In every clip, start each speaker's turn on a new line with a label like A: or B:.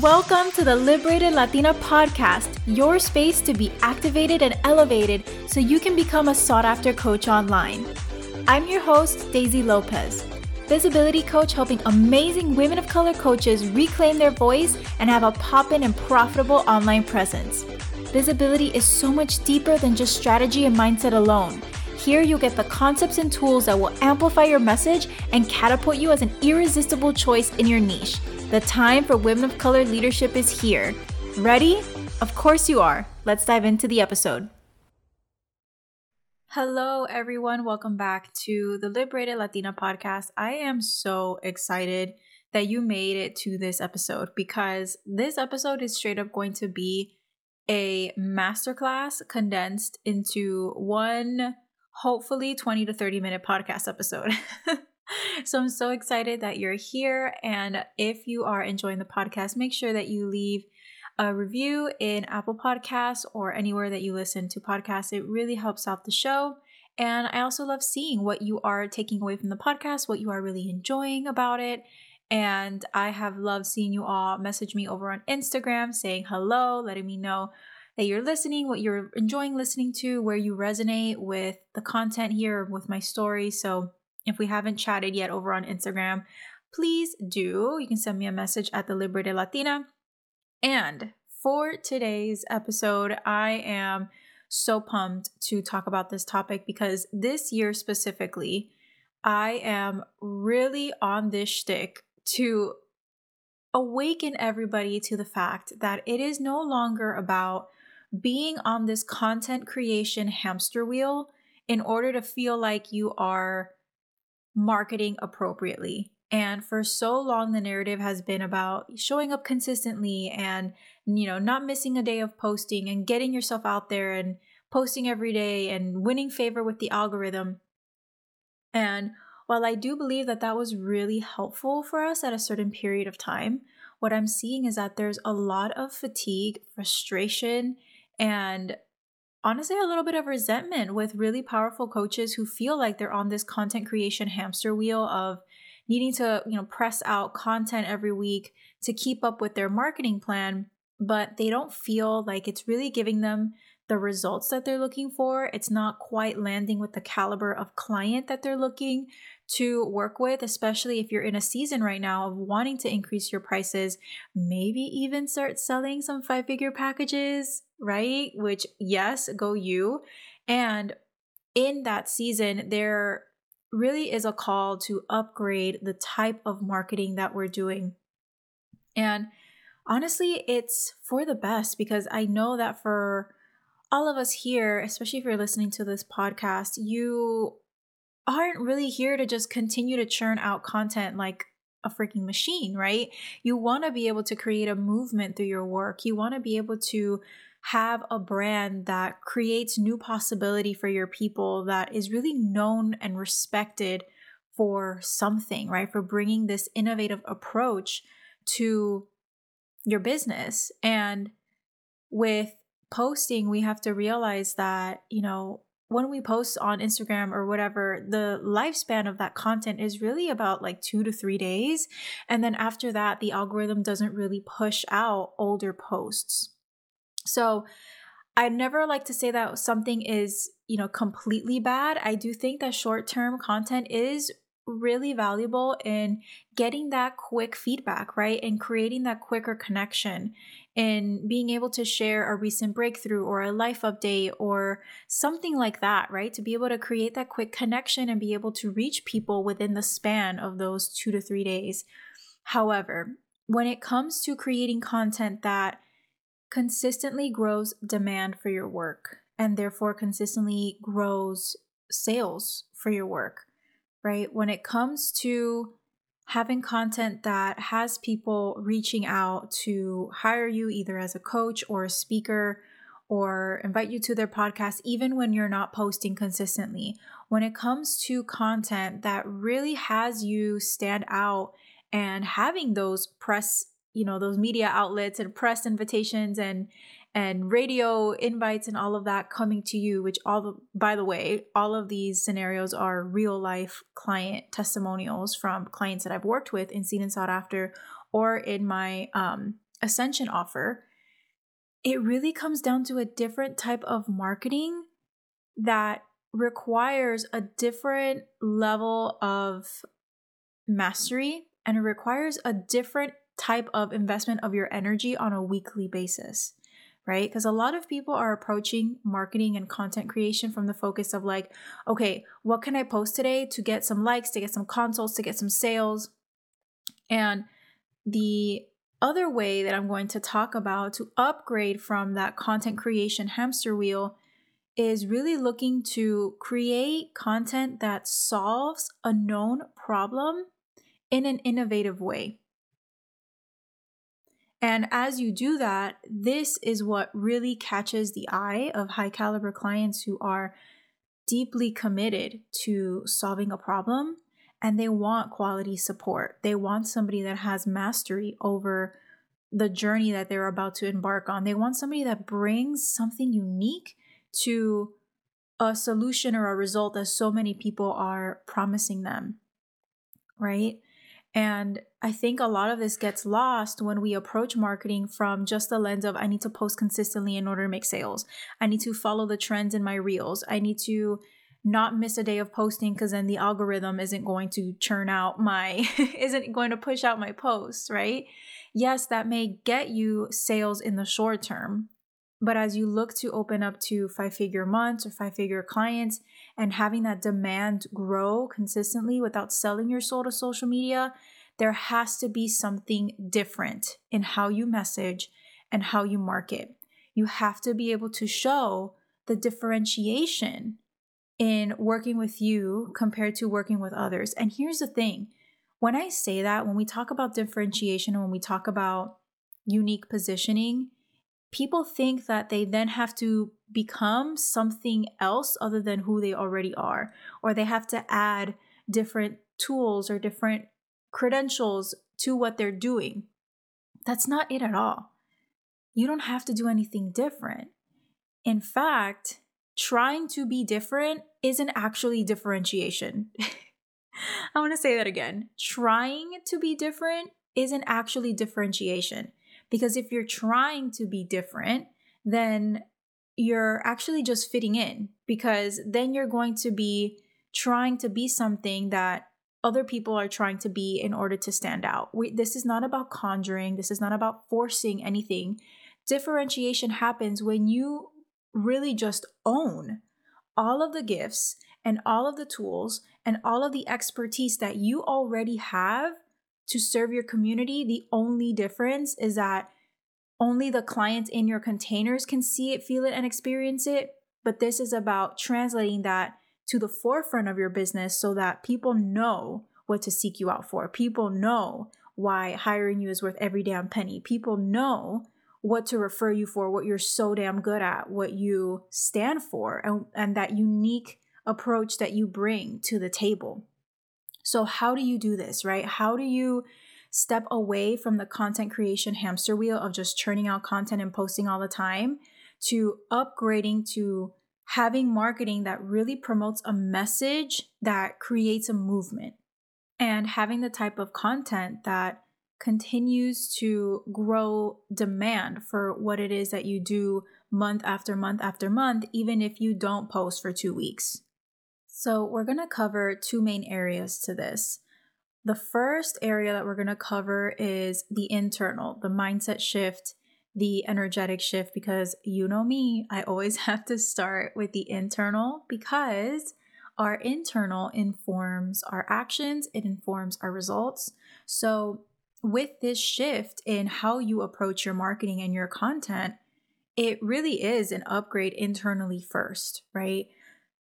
A: Welcome to the Liberated Latina podcast, your space to be activated and elevated so you can become a sought after coach online. I'm your host, Daisy Lopez, visibility coach helping amazing women of color coaches reclaim their voice and have a poppin' and profitable online presence. Visibility is so much deeper than just strategy and mindset alone. Here you'll get the concepts and tools that will amplify your message and catapult you as an irresistible choice in your niche. The time for women of color leadership is here. Ready? Of course you are. Let's dive into the episode. Hello, everyone. Welcome back to the Liberated Latina podcast. I am so excited that you made it to this episode because this episode is straight up going to be a masterclass condensed into one, hopefully 20 to 30 minute podcast episode. so I'm so excited that you're here. And if you are enjoying the podcast, make sure that you leave a review in Apple Podcasts or anywhere that you listen to podcasts. It really helps out the show. And I also love seeing what you are taking away from the podcast, what you are really enjoying about it. And I have loved seeing you all message me over on Instagram saying hello, letting me know that you're listening, what you're enjoying listening to, where you resonate with the content here, with my story. So if we haven't chatted yet over on Instagram, please do. You can send me a message at the Liberated Latina. And for today's episode, I am so pumped to talk about this topic because this year specifically, I am really on this shtick to awaken everybody to the fact that it is no longer about being on this content creation hamster wheel in order to feel like you are marketing appropriately. And for so long, the narrative has been about showing up consistently and, you know, not missing a day of posting and getting yourself out there and posting every day and winning favor with the algorithm. And while I do believe that that was really helpful for us at a certain period of time, what I'm seeing is that there's a lot of fatigue, frustration, and honestly a little bit of resentment with really powerful coaches who feel like they're on this content creation hamster wheel of needing to, you know, press out content every week to keep up with their marketing plan, but they don't feel like it's really giving them the results that they're looking for. It's not quite landing with the caliber of client that they're looking to work with, especially if you're in a season right now of wanting to increase your prices, maybe even start selling some five figure packages, right? Which, yes, go you. And in that season, there really is a call to upgrade the type of marketing that we're doing. And honestly, it's for the best because I know that for all of us here, especially if you're listening to this podcast, you aren't really here to just continue to churn out content like a freaking machine, right? You want to be able to create a movement through your work. You want to be able to have a brand that creates new possibility for your people that is really known and respected for something, right? For bringing this innovative approach to your business. And with posting, we have to realize that, you know, when we post on Instagram or whatever, the lifespan of that content is really about like two to three days. And then after that, the algorithm doesn't really push out older posts. So I never like to say that something is, you know, completely bad. I do think that short term content is really valuable in getting that quick feedback, right? And creating that quicker connection in being able to share a recent breakthrough or a life update or something like that, right? To be able to create that quick connection and be able to reach people within the span of those two to three days. However, when it comes to creating content that consistently grows demand for your work and therefore consistently grows sales for your work, right? When it comes to having content that has people reaching out to hire you either as a coach or a speaker or invite you to their podcast, even when you're not posting consistently. When it comes to content that really has you stand out and having those press, you know, those media outlets and press invitations and and radio invites and all of that coming to you which all the by the way all of these scenarios are real life client testimonials from clients that i've worked with in seen and sought after or in my um, ascension offer, it really comes down to a different type of marketing that requires a different level of mastery and it requires a different type of investment of your energy on a weekly basis right? Because a lot of people are approaching marketing and content creation from the focus of like, okay, what can I post today to get some likes, to get some consults, to get some sales? And the other way that I'm going to talk about to upgrade from that content creation hamster wheel is really looking to create content that solves a known problem in an innovative way. And as you do that, this is what really catches the eye of high caliber clients who are deeply committed to solving a problem and they want quality support. They want somebody that has mastery over the journey that they're about to embark on. They want somebody that brings something unique to a solution or a result that so many people are promising them, right? And I think a lot of this gets lost when we approach marketing from just the lens of I need to post consistently in order to make sales. I need to follow the trends in my reels. I need to not miss a day of posting because then the algorithm isn't going to churn out my isn't going to push out my posts, right? Yes, that may get you sales in the short term, but as you look to open up to five figure months or five figure clients and having that demand grow consistently without selling your soul to social media, there has to be something different in how you message and how you market. You have to be able to show the differentiation in working with you compared to working with others. And here's the thing when I say that, when we talk about differentiation, when we talk about unique positioning, people think that they then have to become something else other than who they already are, or they have to add different tools or different credentials to what they're doing. That's not it at all. You don't have to do anything different. In fact, trying to be different isn't actually differentiation. I want to say that again. Trying to be different isn't actually differentiation. Because if you're trying to be different, then you're actually just fitting in because then you're going to be trying to be something that other people are trying to be in order to stand out. We, this is not about conjuring, this is not about forcing anything. Differentiation happens when you really just own all of the gifts and all of the tools and all of the expertise that you already have to serve your community, the only difference is that only the clients in your containers can see it, feel it, and experience it. But this is about translating that to the forefront of your business so that people know what to seek you out for. People know why hiring you is worth every damn penny. People know what to refer you for, what you're so damn good at, what you stand for, and, and that unique approach that you bring to the table. So, how do you do this, right? How do you step away from the content creation hamster wheel of just churning out content and posting all the time to upgrading to having marketing that really promotes a message that creates a movement and having the type of content that continues to grow demand for what it is that you do month after month after month, even if you don't post for two weeks. So, we're to cover two main areas to this. The first area that we're to cover is the internal, the mindset shift, the energetic shift, because you know me, I always have to start with the internal because our internal informs our actions, it informs our results. So, with this shift in how you approach your marketing and your content, it really is an upgrade internally first, right?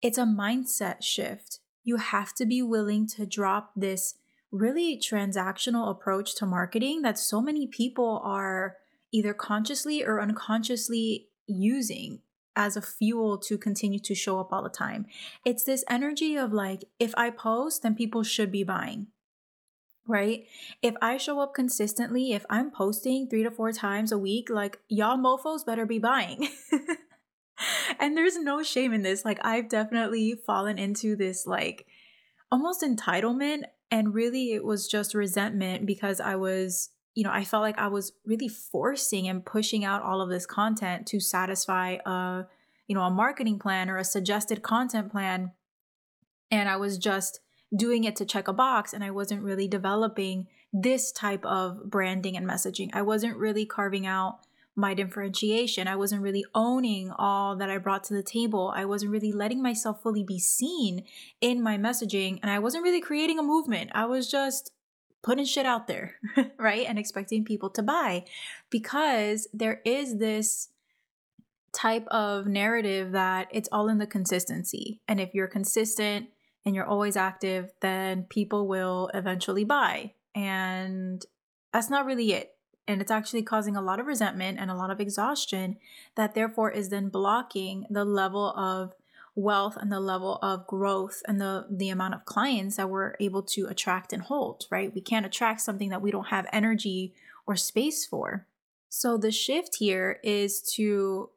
A: It's a mindset shift. You have to be willing to drop this really transactional approach to marketing that so many people are either consciously or unconsciously using as a fuel to continue to show up all the time. It's this energy of like, if I post, then people should be buying, right? If I show up consistently, if I'm posting three to four times a week, like, y'all mofos better be buying. and there's no shame in this. Like, I've definitely fallen into this, like, almost entitlement. And really, it was just resentment because I was you know, I felt like I was really forcing and pushing out all of this content to satisfy a, you know, a marketing plan or a suggested content plan. And I was just doing it to check a box and I wasn't really developing this type of branding and messaging. I wasn't really carving out my differentiation. I wasn't really owning all that I brought to the table. I wasn't really letting myself fully be seen in my messaging. And I wasn't really creating a movement. I was just putting shit out there, right? And expecting people to buy because there is this type of narrative that it's all in the consistency. And if you're consistent and you're always active, then people will eventually buy. And that's not really it and it's actually causing a lot of resentment and a lot of exhaustion that therefore is then blocking the level of wealth and the level of growth and the the amount of clients that we're able to attract and hold right? We can't attract something that we don't have energy or space for. So the shift here is to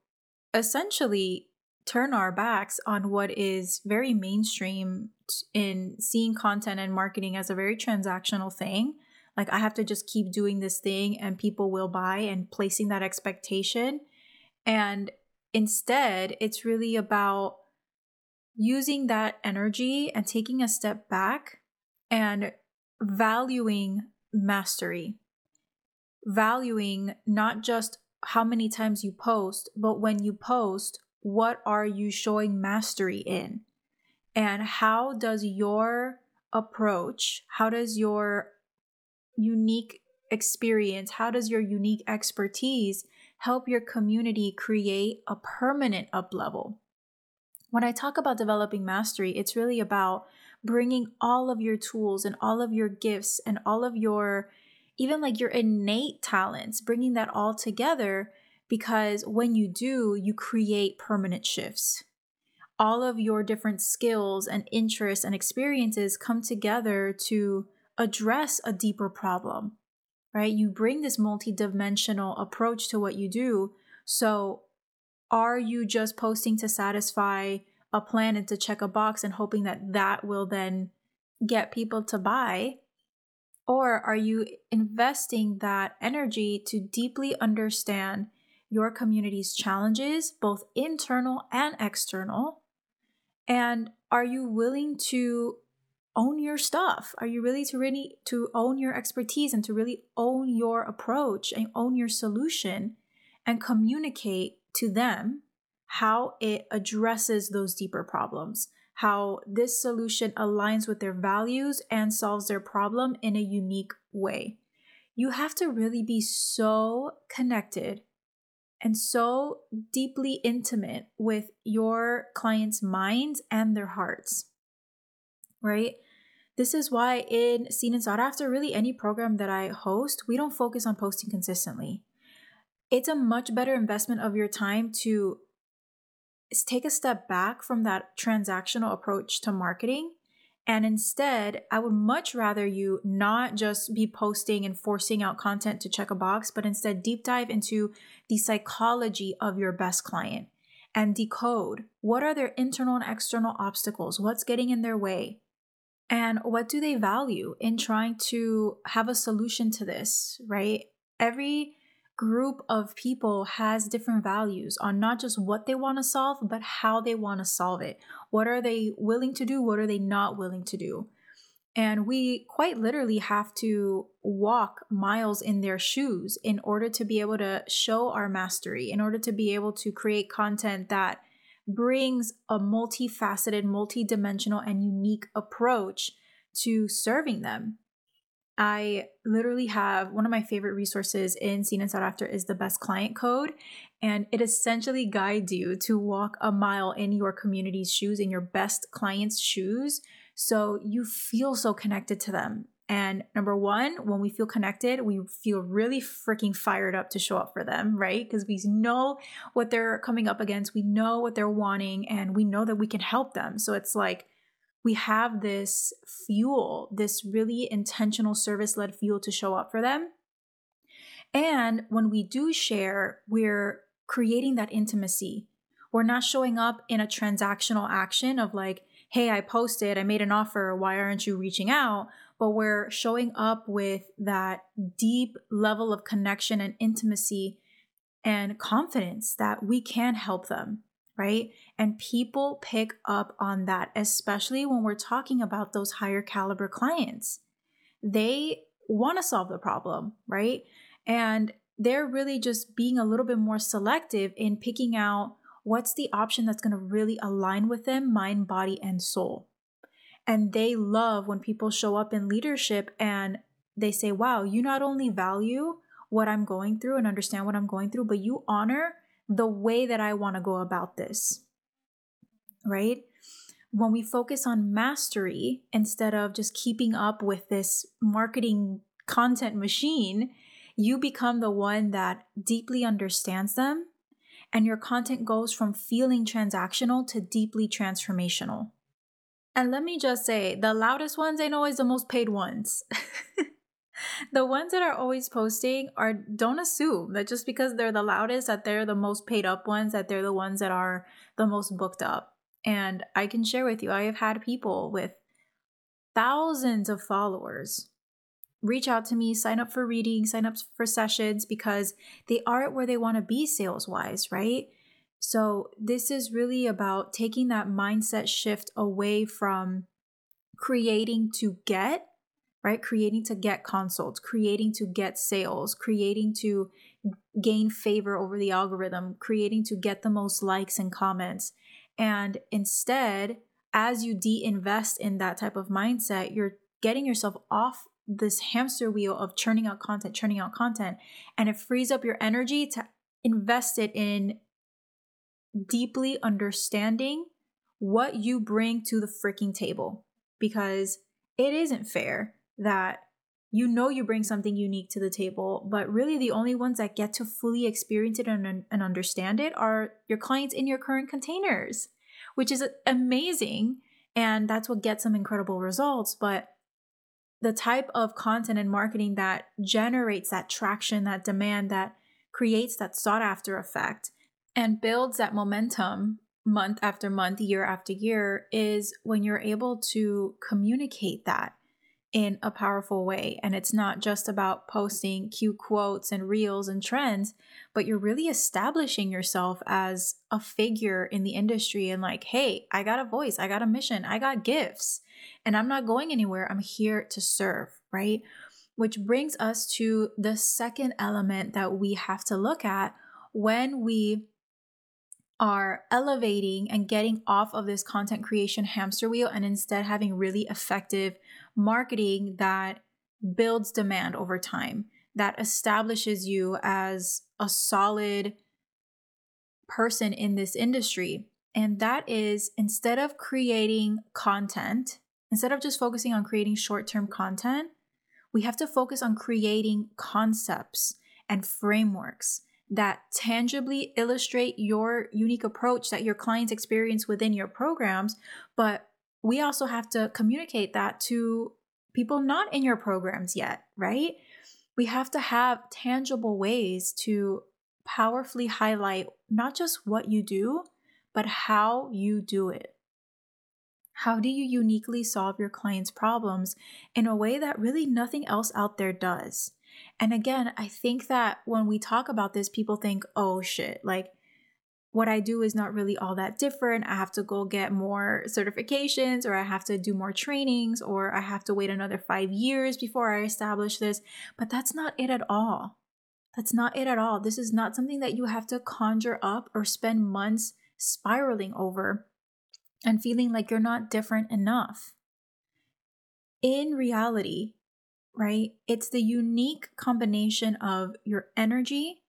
A: essentially turn our backs on what is very mainstream in seeing content and marketing as a very transactional thing. Like I have to just keep doing this thing and people will buy and placing that expectation. And instead, it's really about using that energy and taking a step back and valuing mastery. Valuing not just how many times you post, but when you post, what are you showing mastery in? And how does your approach, how does your unique experience? How does your unique expertise help your community create a permanent up level? When I talk about developing mastery, it's really about bringing all of your tools and all of your gifts and all of your, even like your innate talents, bringing that all together because when you do, you create permanent shifts. All of your different skills and interests and experiences come together to address a deeper problem, right? You bring this multidimensional approach to what you do. So, are you just posting to satisfy a plan and to check a box and hoping that that will then get people to buy? Or are you investing that energy to deeply understand your community's challenges, both internal and external? And are you willing to own your stuff? Are you really to really to own your expertise and to really own your approach and own your solution and communicate to them how it addresses those deeper problems? How this solution aligns with their values and solves their problem in a unique way. You have to really be so connected and so deeply intimate with your clients' minds and their hearts, right? This is why in Seen and Sought After, really any program that I host, we don't focus on posting consistently. It's a much better investment of your time to take a step back from that transactional approach to marketing. And instead, I would much rather you not just be posting and forcing out content to check a box, but instead deep dive into the psychology of your best client and decode what are their internal and external obstacles, what's getting in their way, and what do they value in trying to have a solution to this, right? Every group of people has different values on not just what they want to solve, but how they want to solve it. What are they willing to do? What are they not willing to do? And we quite literally have to walk miles in their shoes in order to be able to show our mastery, in order to be able to create content that brings a multifaceted, multidimensional, and unique approach to serving them. I literally have one of my favorite resources in Seen and Sought After is the best client code. And it essentially guides you to walk a mile in your community's shoes, in your best client's shoes. So you feel so connected to them. And number one, when we feel connected, we feel really freaking fired up to show up for them, right? Because we know what they're coming up against, we know what they're wanting, and we know that we can help them. So it's like we have this fuel, this really intentional service led fuel to show up for them. And when we do share, we're creating that intimacy. We're not showing up in a transactional action of like, hey, I posted, I made an offer, why aren't you reaching out? But we're showing up with that deep level of connection and intimacy and confidence that we can help them, right? And people pick up on that, especially when we're talking about those higher caliber clients. They want to solve the problem, right? And they're really just being a little bit more selective in picking out what's the option that's going to really align with them, mind, body, and soul. And they love when people show up in leadership and they say, wow, you not only value what I'm going through and understand what I'm going through, but you honor the way that I want to go about this. Right? When we focus on mastery instead of just keeping up with this marketing content machine, you become the one that deeply understands them, and your content goes from feeling transactional to deeply transformational. And let me just say, the loudest ones ain't always the most paid ones. the ones that are always posting are don't assume that just because they're the loudest that they're the most paid up ones that they're the ones that are the most booked up and i can share with you i have had people with thousands of followers reach out to me, sign up for reading sign up for sessions because they aren't where they want to be sales wise, right? So, this is really about taking that mindset shift away from creating to get, right? Creating to get consults, creating to get sales, creating to gain favor over the algorithm, creating to get the most likes and comments. And instead, as you de invest in that type of mindset, you're getting yourself off this hamster wheel of churning out content, churning out content, and it frees up your energy to invest it in deeply understanding what you bring to the freaking table because it isn't fair that you know you bring something unique to the table, but really the only ones that get to fully experience it and, and understand it are your clients in your current containers, which is amazing. And that's what gets some incredible results. But the type of content and marketing that generates that traction, that demand, that creates that sought after effect and builds that momentum month after month, year after year is when you're able to communicate that in a powerful way. And it's not just about posting cute quotes and reels and trends, but you're really establishing yourself as a figure in the industry and like, hey, I got a voice, I got a mission, I got gifts and I'm not going anywhere. I'm here to serve, right? Which brings us to the second element that we have to look at when we are elevating and getting off of this content creation hamster wheel and instead having really effective marketing that builds demand over time, that establishes you as a solid person in this industry. And that is instead of creating content Instead of just focusing on creating short term content, we have to focus on creating concepts and frameworks that tangibly illustrate your unique approach that your clients experience within your programs. But we also have to communicate that to people not in your programs yet, right? We have to have tangible ways to powerfully highlight not just what you do, but how you do it. How do you uniquely solve your client's problems in a way that really nothing else out there does? And again, I think that when we talk about this, people think, oh shit, like what I do is not really all that different. I have to go get more certifications, or I have to do more trainings, or I have to wait another five years before I establish this. But that's not it at all. That's not it at all. This is not something that you have to conjure up or spend months spiraling over and feeling like you're not different enough. In reality, right, it's the unique combination of your energy,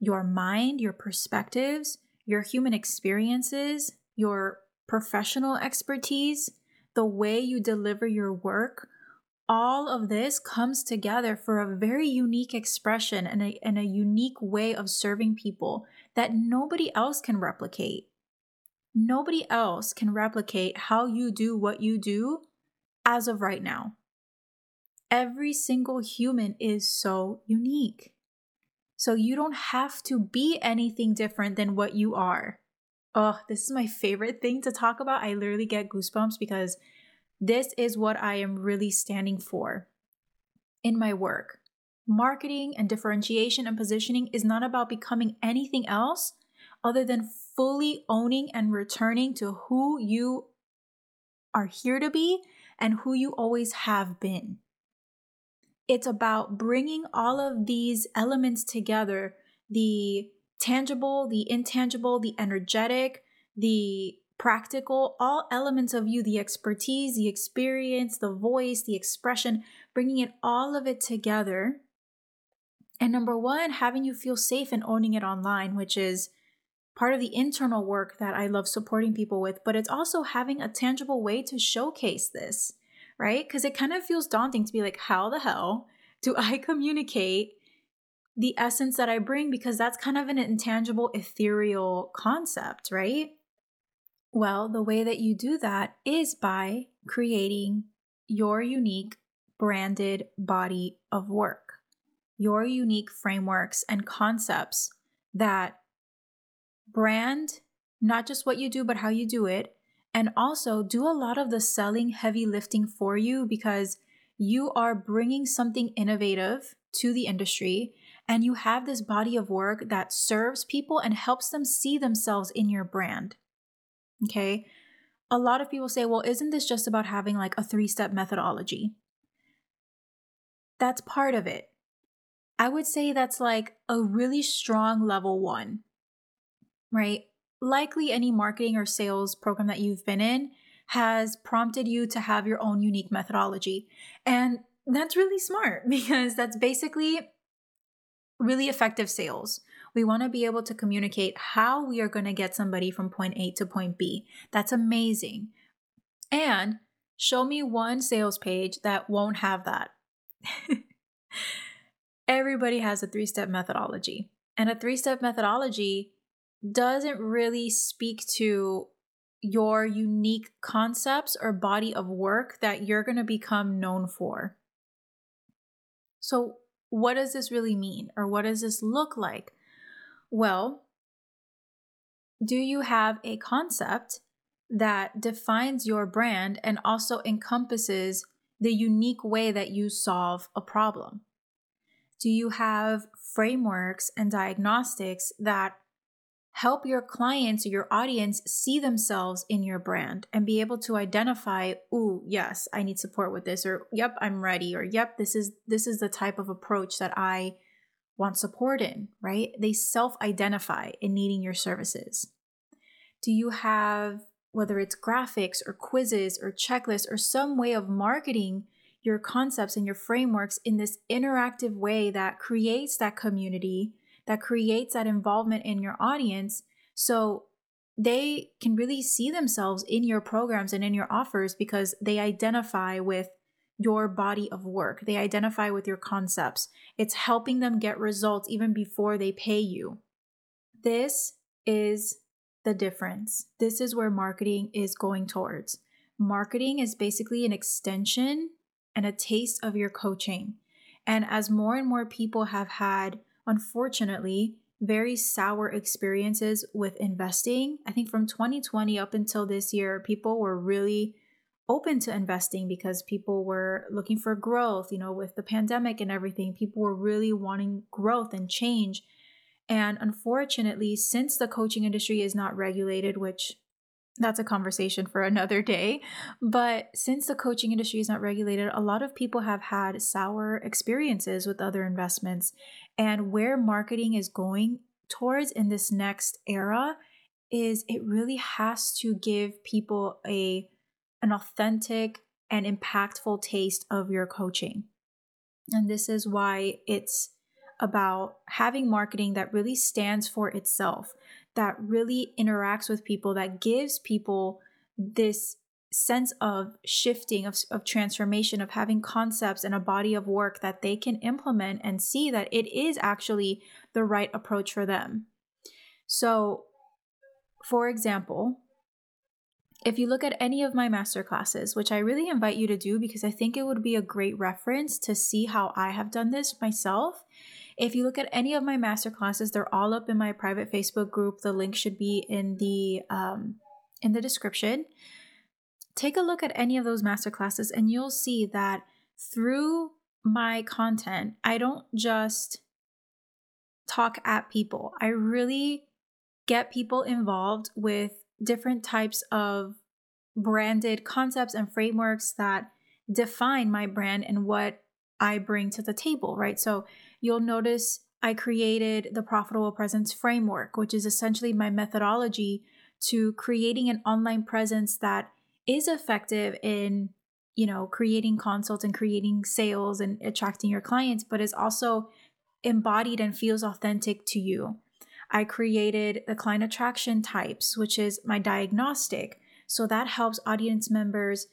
A: your mind, your perspectives, your human experiences, your professional expertise, the way you deliver your work. All of this comes together for a very unique expression and a, and a unique way of serving people that nobody else can replicate. Nobody else can replicate how you do what you do as of right now. Every single human is so unique. So you don't have to be anything different than what you are. oh, this is my favorite thing to talk about. I literally get goosebumps because this is what I am really standing for in my work. Marketing and differentiation and positioning is not about becoming anything else other than fully owning and returning to who you are here to be and who you always have been. It's about bringing all of these elements together the tangible, the intangible, the energetic, the practical, all elements of you, the expertise, the experience, the voice, the expression, bringing it all of it together. And number one, having you feel safe and owning it online, which is part of the internal work that I love supporting people with, but it's also having a tangible way to showcase this, right? Because it kind of feels daunting to be like, how the hell do I communicate the essence that I bring? Because that's kind of an intangible, ethereal concept, right? Well, the way that you do that is by creating your unique branded body of work, your unique frameworks and concepts that brand not just what you do, but how you do it. And also do a lot of the selling heavy lifting for you because you are bringing something innovative to the industry and you have this body of work that serves people and helps them see themselves in your brand. Okay. A lot of people say, well, isn't this just about having like a three step methodology? That's part of it. I would say that's like a really strong level one right? Likely any marketing or sales program that you've been in has prompted you to have your own unique methodology. And that's really smart because that's basically really effective sales. We want to be able to communicate how we are going to get somebody from point A to point B. That's amazing. And show me one sales page that won't have that. Everybody has a three step methodology. And a three step methodology doesn't really speak to your unique concepts or body of work that you're going to become known for. So, what does this really mean, or what does this look like? Well, do you have a concept that defines your brand and also encompasses the unique way that you solve a problem? Do you have frameworks and diagnostics that help your clients or your audience see themselves in your brand and be able to identify ooh yes i need support with this or yep i'm ready or yep this is this is the type of approach that i want support in right? They self identify in needing your services. Do you have whether it's graphics or quizzes or checklists or some way of marketing your concepts and your frameworks in this interactive way that creates that community that creates that involvement in your audience so they can really see themselves in your programs and in your offers because they identify with your body of work. They identify with your concepts. It's helping them get results even before they pay you. This is the difference. This is where marketing is going towards. Marketing is basically an extension and a taste of your coaching. And as more and more people have had unfortunately, very sour experiences with investing. I think from 2020 up until this year, people were really open to investing because people were looking for growth, you know, with the pandemic and everything. People were really wanting growth and change. And unfortunately, since the coaching industry is not regulated, which that's a conversation for another day. But since the coaching industry is not regulated, a lot of people have had sour experiences with other investments. And where marketing is going towards in this next era is it really has to give people a an authentic and impactful taste of your coaching. And this is why it's about having marketing that really stands for itself that really interacts with people, that gives people this sense of shifting, of, of transformation, of having concepts and a body of work that they can implement and see that it is actually the right approach for them. So, for example, if you look at any of my master classes, which I really invite you to do because I think it would be a great reference to see how I have done this myself, If you look at any of my masterclasses, they're all up in my private Facebook group. The link should be in the um, in the description. Take a look at any of those masterclasses, and you'll see that through my content, I don't just talk at people. I really get people involved with different types of branded concepts and frameworks that define my brand and what I bring to the table, right? So you'll notice I created the Profitable Presence Framework, which is essentially my methodology to creating an online presence that is effective in you know creating consults and creating sales and attracting your clients but is also embodied and feels authentic to you. I created the client attraction types which is my diagnostic. So that helps audience members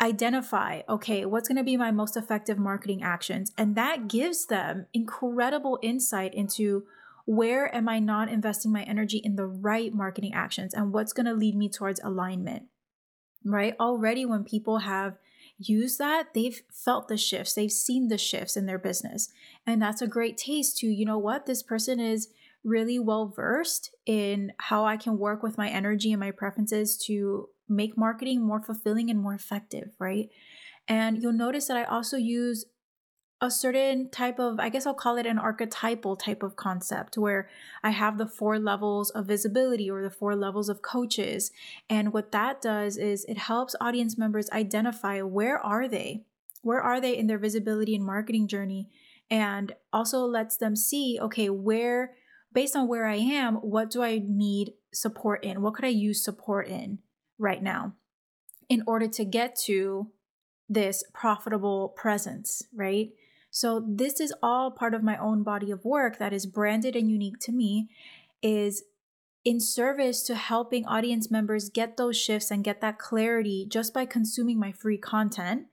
A: identify okay what's going to be my most effective marketing actions? And that gives them incredible insight into where am i not investing my energy in the right marketing actions and what's going to lead me towards alignment right? Already when people have used that they've felt the shifts they've seen the shifts in their business. And that's a great taste to you know what this person is really well versed in how I can work with my energy and my preferences to make marketing more fulfilling and more effective, right? And you'll notice that I also use a certain type of, I guess I'll call it an archetypal type of concept where I have the four levels of visibility or the four levels of coaches. And what that does is it helps audience members identify where are they? Where are they in their visibility and marketing journey? And also lets them see, okay, where based on where I am, what do I need support in? What could I use support in right now in order to get to this profitable presence, right? So this is all part of my own body of work that is branded and unique to me is in service to helping audience members get those shifts and get that clarity just by consuming my free content.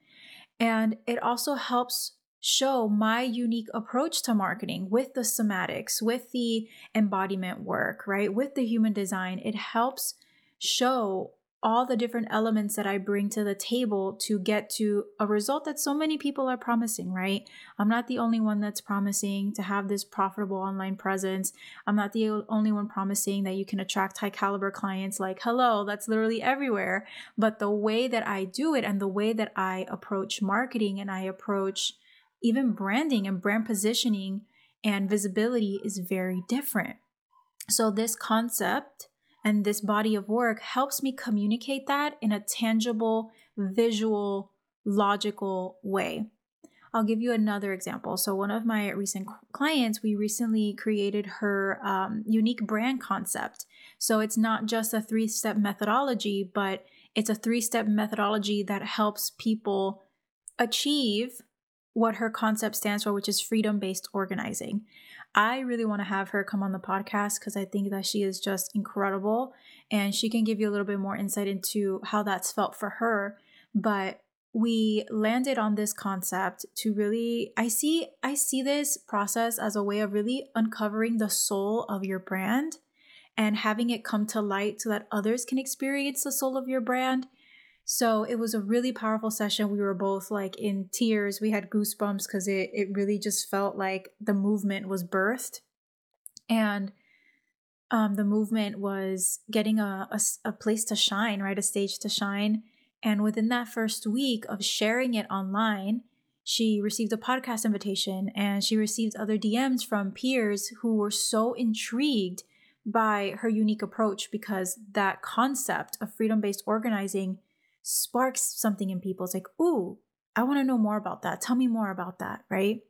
A: And it also helps show my unique approach to marketing with the somatics, with the embodiment work, right? With the human design. It helps show all the different elements that I bring to the table to get to a result that so many people are promising, right? I'm not the only one that's promising to have this profitable online presence. I'm not the only one promising that you can attract high caliber clients like, hello, that's literally everywhere. But the way that I do it and the way that I approach marketing and I approach even branding and brand positioning and visibility is very different. So, this concept and this body of work helps me communicate that in a tangible, visual, logical way. I'll give you another example. So, one of my recent clients, we recently created her um, unique brand concept. So, it's not just a three step methodology, but it's a three step methodology that helps people achieve what her concept stands for, which is freedom based organizing. I really want to have her come on the podcast because I think that she is just incredible and she can give you a little bit more insight into how that's felt for her. But we landed on this concept to really I see I see this process as a way of really uncovering the soul of your brand and having it come to light so that others can experience the soul of your brand so it was a really powerful session. We were both like in tears. We had goosebumps because it, it really just felt like the movement was birthed. And um, the movement was getting a, a, a place to shine, right? A stage to shine. And within that first week of sharing it online, she received a podcast invitation and she received other DMs from peers who were so intrigued by her unique approach because that concept of freedom based organizing sparks something in people. It's like, ooh, I want to know more about that. Tell me more about that, right?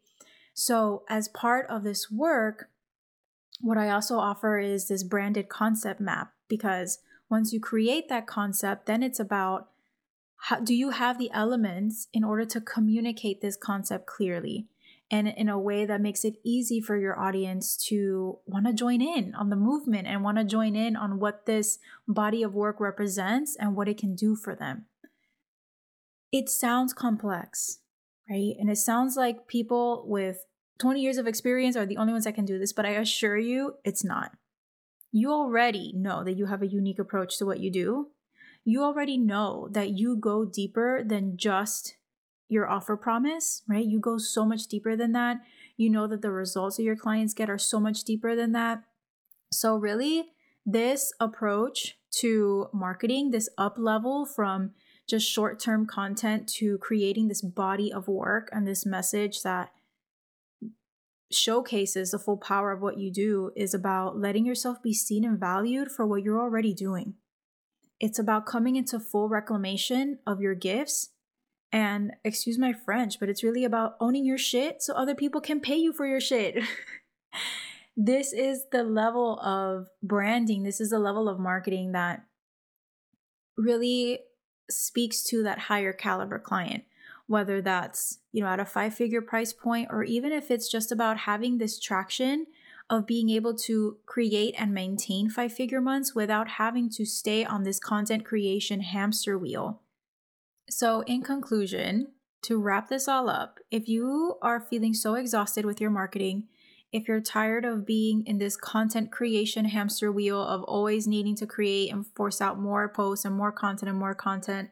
A: So, as part of this work, what I also offer is this branded concept map because once you create that concept, then it's about how do you have the elements in order to communicate this concept clearly and in a way that makes it easy for your audience to want to join in on the movement and want to join in on what this body of work represents and what it can do for them. It sounds complex, right? And it sounds like people with 20 years of experience are the only ones that can do this, but I assure you it's not. You already know that you have a unique approach to what you do. You already know that you go deeper than just your offer promise, right? You go so much deeper than that. You know that the results that your clients get are so much deeper than that. So, really, this approach to marketing, this up level from just short term content to creating this body of work and this message that showcases the full power of what you do is about letting yourself be seen and valued for what you're already doing. It's about coming into full reclamation of your gifts. And excuse my French, but it's really about owning your shit so other people can pay you for your shit. this is the level of branding, this is the level of marketing that really speaks to that higher caliber client whether that's you know at a five figure price point or even if it's just about having this traction of being able to create and maintain five figure months without having to stay on this content creation hamster wheel so in conclusion to wrap this all up if you are feeling so exhausted with your marketing if you're tired of being in this content creation hamster wheel of always needing to create and force out more posts and more content and more content,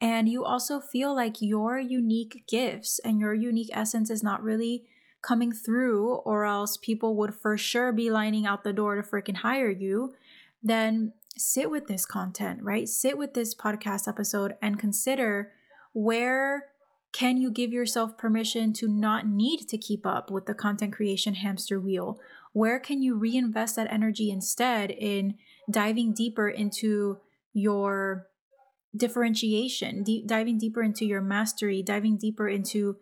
A: and you also feel like your unique gifts and your unique essence is not really coming through, or else people would for sure be lining out the door to freaking hire you, then sit with this content, right? Sit with this podcast episode and consider where can you give yourself permission to not need to keep up with the content creation hamster wheel? Where can you reinvest that energy instead in diving deeper into your differentiation, diving deeper into your mastery, diving deeper into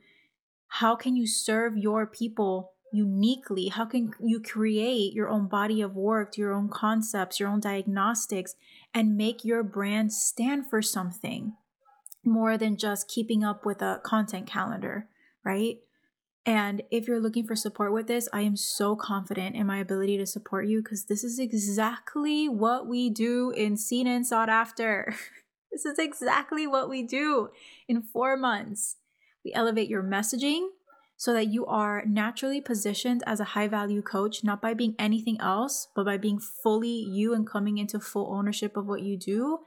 A: how can you serve your people uniquely? How can you create your own body of work, your own concepts, your own diagnostics, and make your brand stand for something? more than just keeping up with a content calendar, right? And if you're looking for support with this, I am so confident in my ability to support you because this is exactly what we do in Seen and Sought After. this is exactly what we do in four months. We elevate your messaging, so that you are naturally positioned as a high value coach, not by being anything else, but by being fully you and coming into full ownership of what you do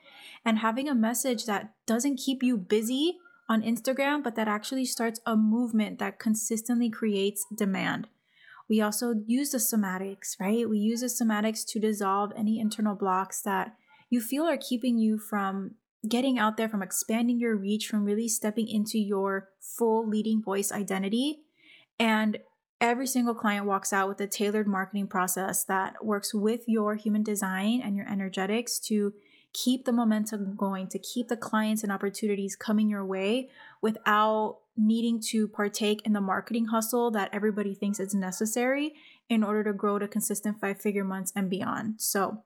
A: and having a message that doesn't keep you busy on Instagram, but that actually starts a movement that consistently creates demand. We also use the somatics, right? We use the somatics to dissolve any internal blocks that you feel are keeping you from getting out there, from expanding your reach, from really stepping into your full leading voice identity. And every single client walks out with a tailored marketing process that works with your human design and your energetics to keep the momentum going, to keep the clients and opportunities coming your way without needing to partake in the marketing hustle that everybody thinks is necessary in order to grow to consistent five figure months and beyond. So,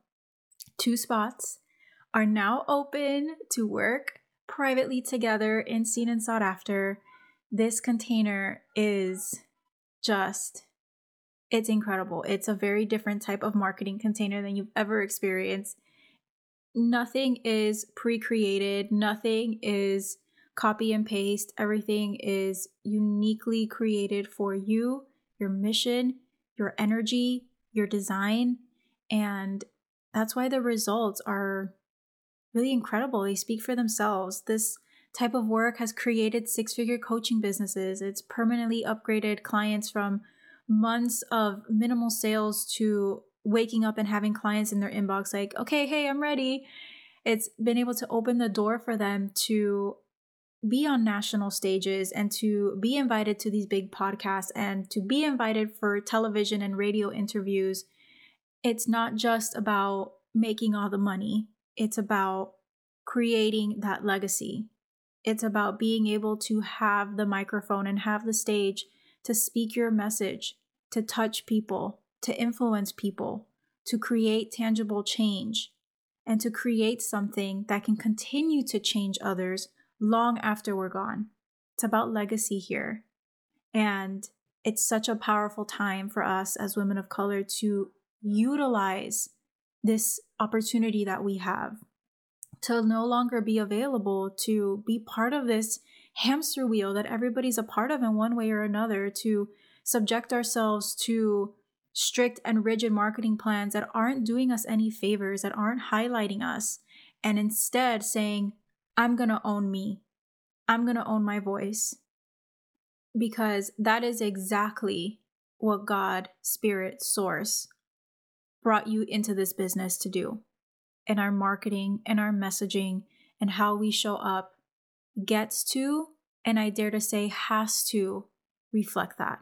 A: two spots are now open to work privately together in Seen and Sought After. This container is just, it's incredible. It's a very different type of marketing container than you've ever experienced. Nothing is pre created, nothing is copy and paste. Everything is uniquely created for you, your mission, your energy, your design. And that's why the results are really incredible. They speak for themselves. This type of work has created six figure coaching businesses. It's permanently upgraded clients from months of minimal sales to waking up and having clients in their inbox like, okay, hey, I'm ready. It's been able to open the door for them to be on national stages and to be invited to these big podcasts and to be invited for television and radio interviews. It's not just about making all the money, it's about creating that legacy. It's about being able to have the microphone and have the stage to speak your message, to touch people, to influence people, to create tangible change, and to create something that can continue to change others long after we're gone. It's about legacy here. And it's such a powerful time for us as women of color to utilize this opportunity that we have to no longer be available to be part of this hamster wheel that everybody's a part of in one way or another, to subject ourselves to strict and rigid marketing plans that aren't doing us any favors, that aren't highlighting us, and instead saying, I'm going to own me. I'm going to own my voice. because that is exactly what God, Spirit, Source brought you into this business to do. And our marketing and our messaging and how we show up gets to, and I dare to say has to, reflect that.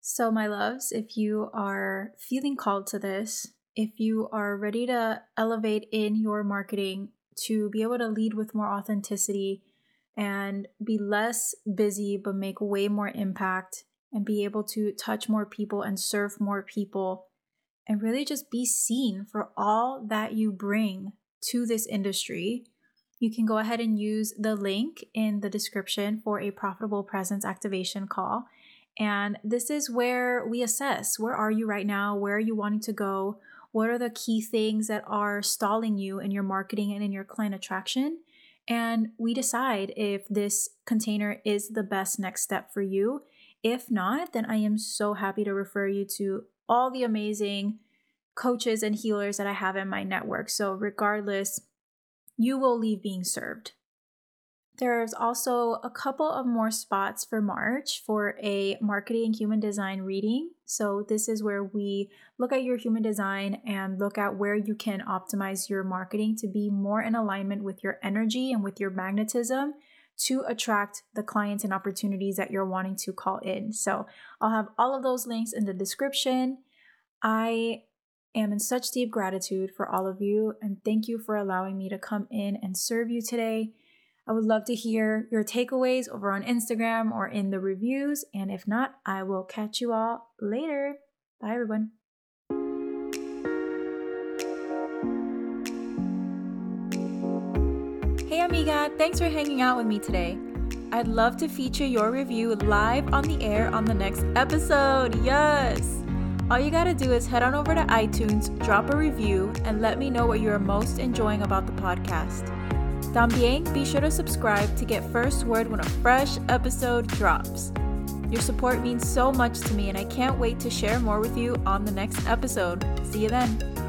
A: So, my loves, if you are feeling called to this, if you are ready to elevate in your marketing to be able to lead with more authenticity and be less busy but make way more impact and be able to touch more people and serve more people and really just be seen for all that you bring to this industry, you can go ahead and use the link in the description for a profitable presence activation call. And this is where we assess where are you right now? Where are you wanting to go? What are the key things that are stalling you in your marketing and in your client attraction? And we decide if this container is the best next step for you. If not, then I am so happy to refer you to all the amazing coaches and healers that I have in my network. So, regardless, you will leave being served. There's also a couple of more spots for March for a marketing human design reading. So, this is where we look at your human design and look at where you can optimize your marketing to be more in alignment with your energy and with your magnetism to attract the clients and opportunities that you're wanting to call in. So, I'll have all of those links in the description. I am in such deep gratitude for all of you and thank you for allowing me to come in and serve you today. I would love to hear your takeaways over on Instagram or in the reviews. And if not, I will catch you all later. Bye, everyone. Hey, amiga, thanks for hanging out with me today. I'd love to feature your review live on the air on the next episode. Yes! All you gotta do is head on over to iTunes, drop a review, and let me know what you are most enjoying about the podcast. También be sure to subscribe to get first word when a fresh episode drops. Your support means so much to me, and I can't wait to share more with you on the next episode. See you then.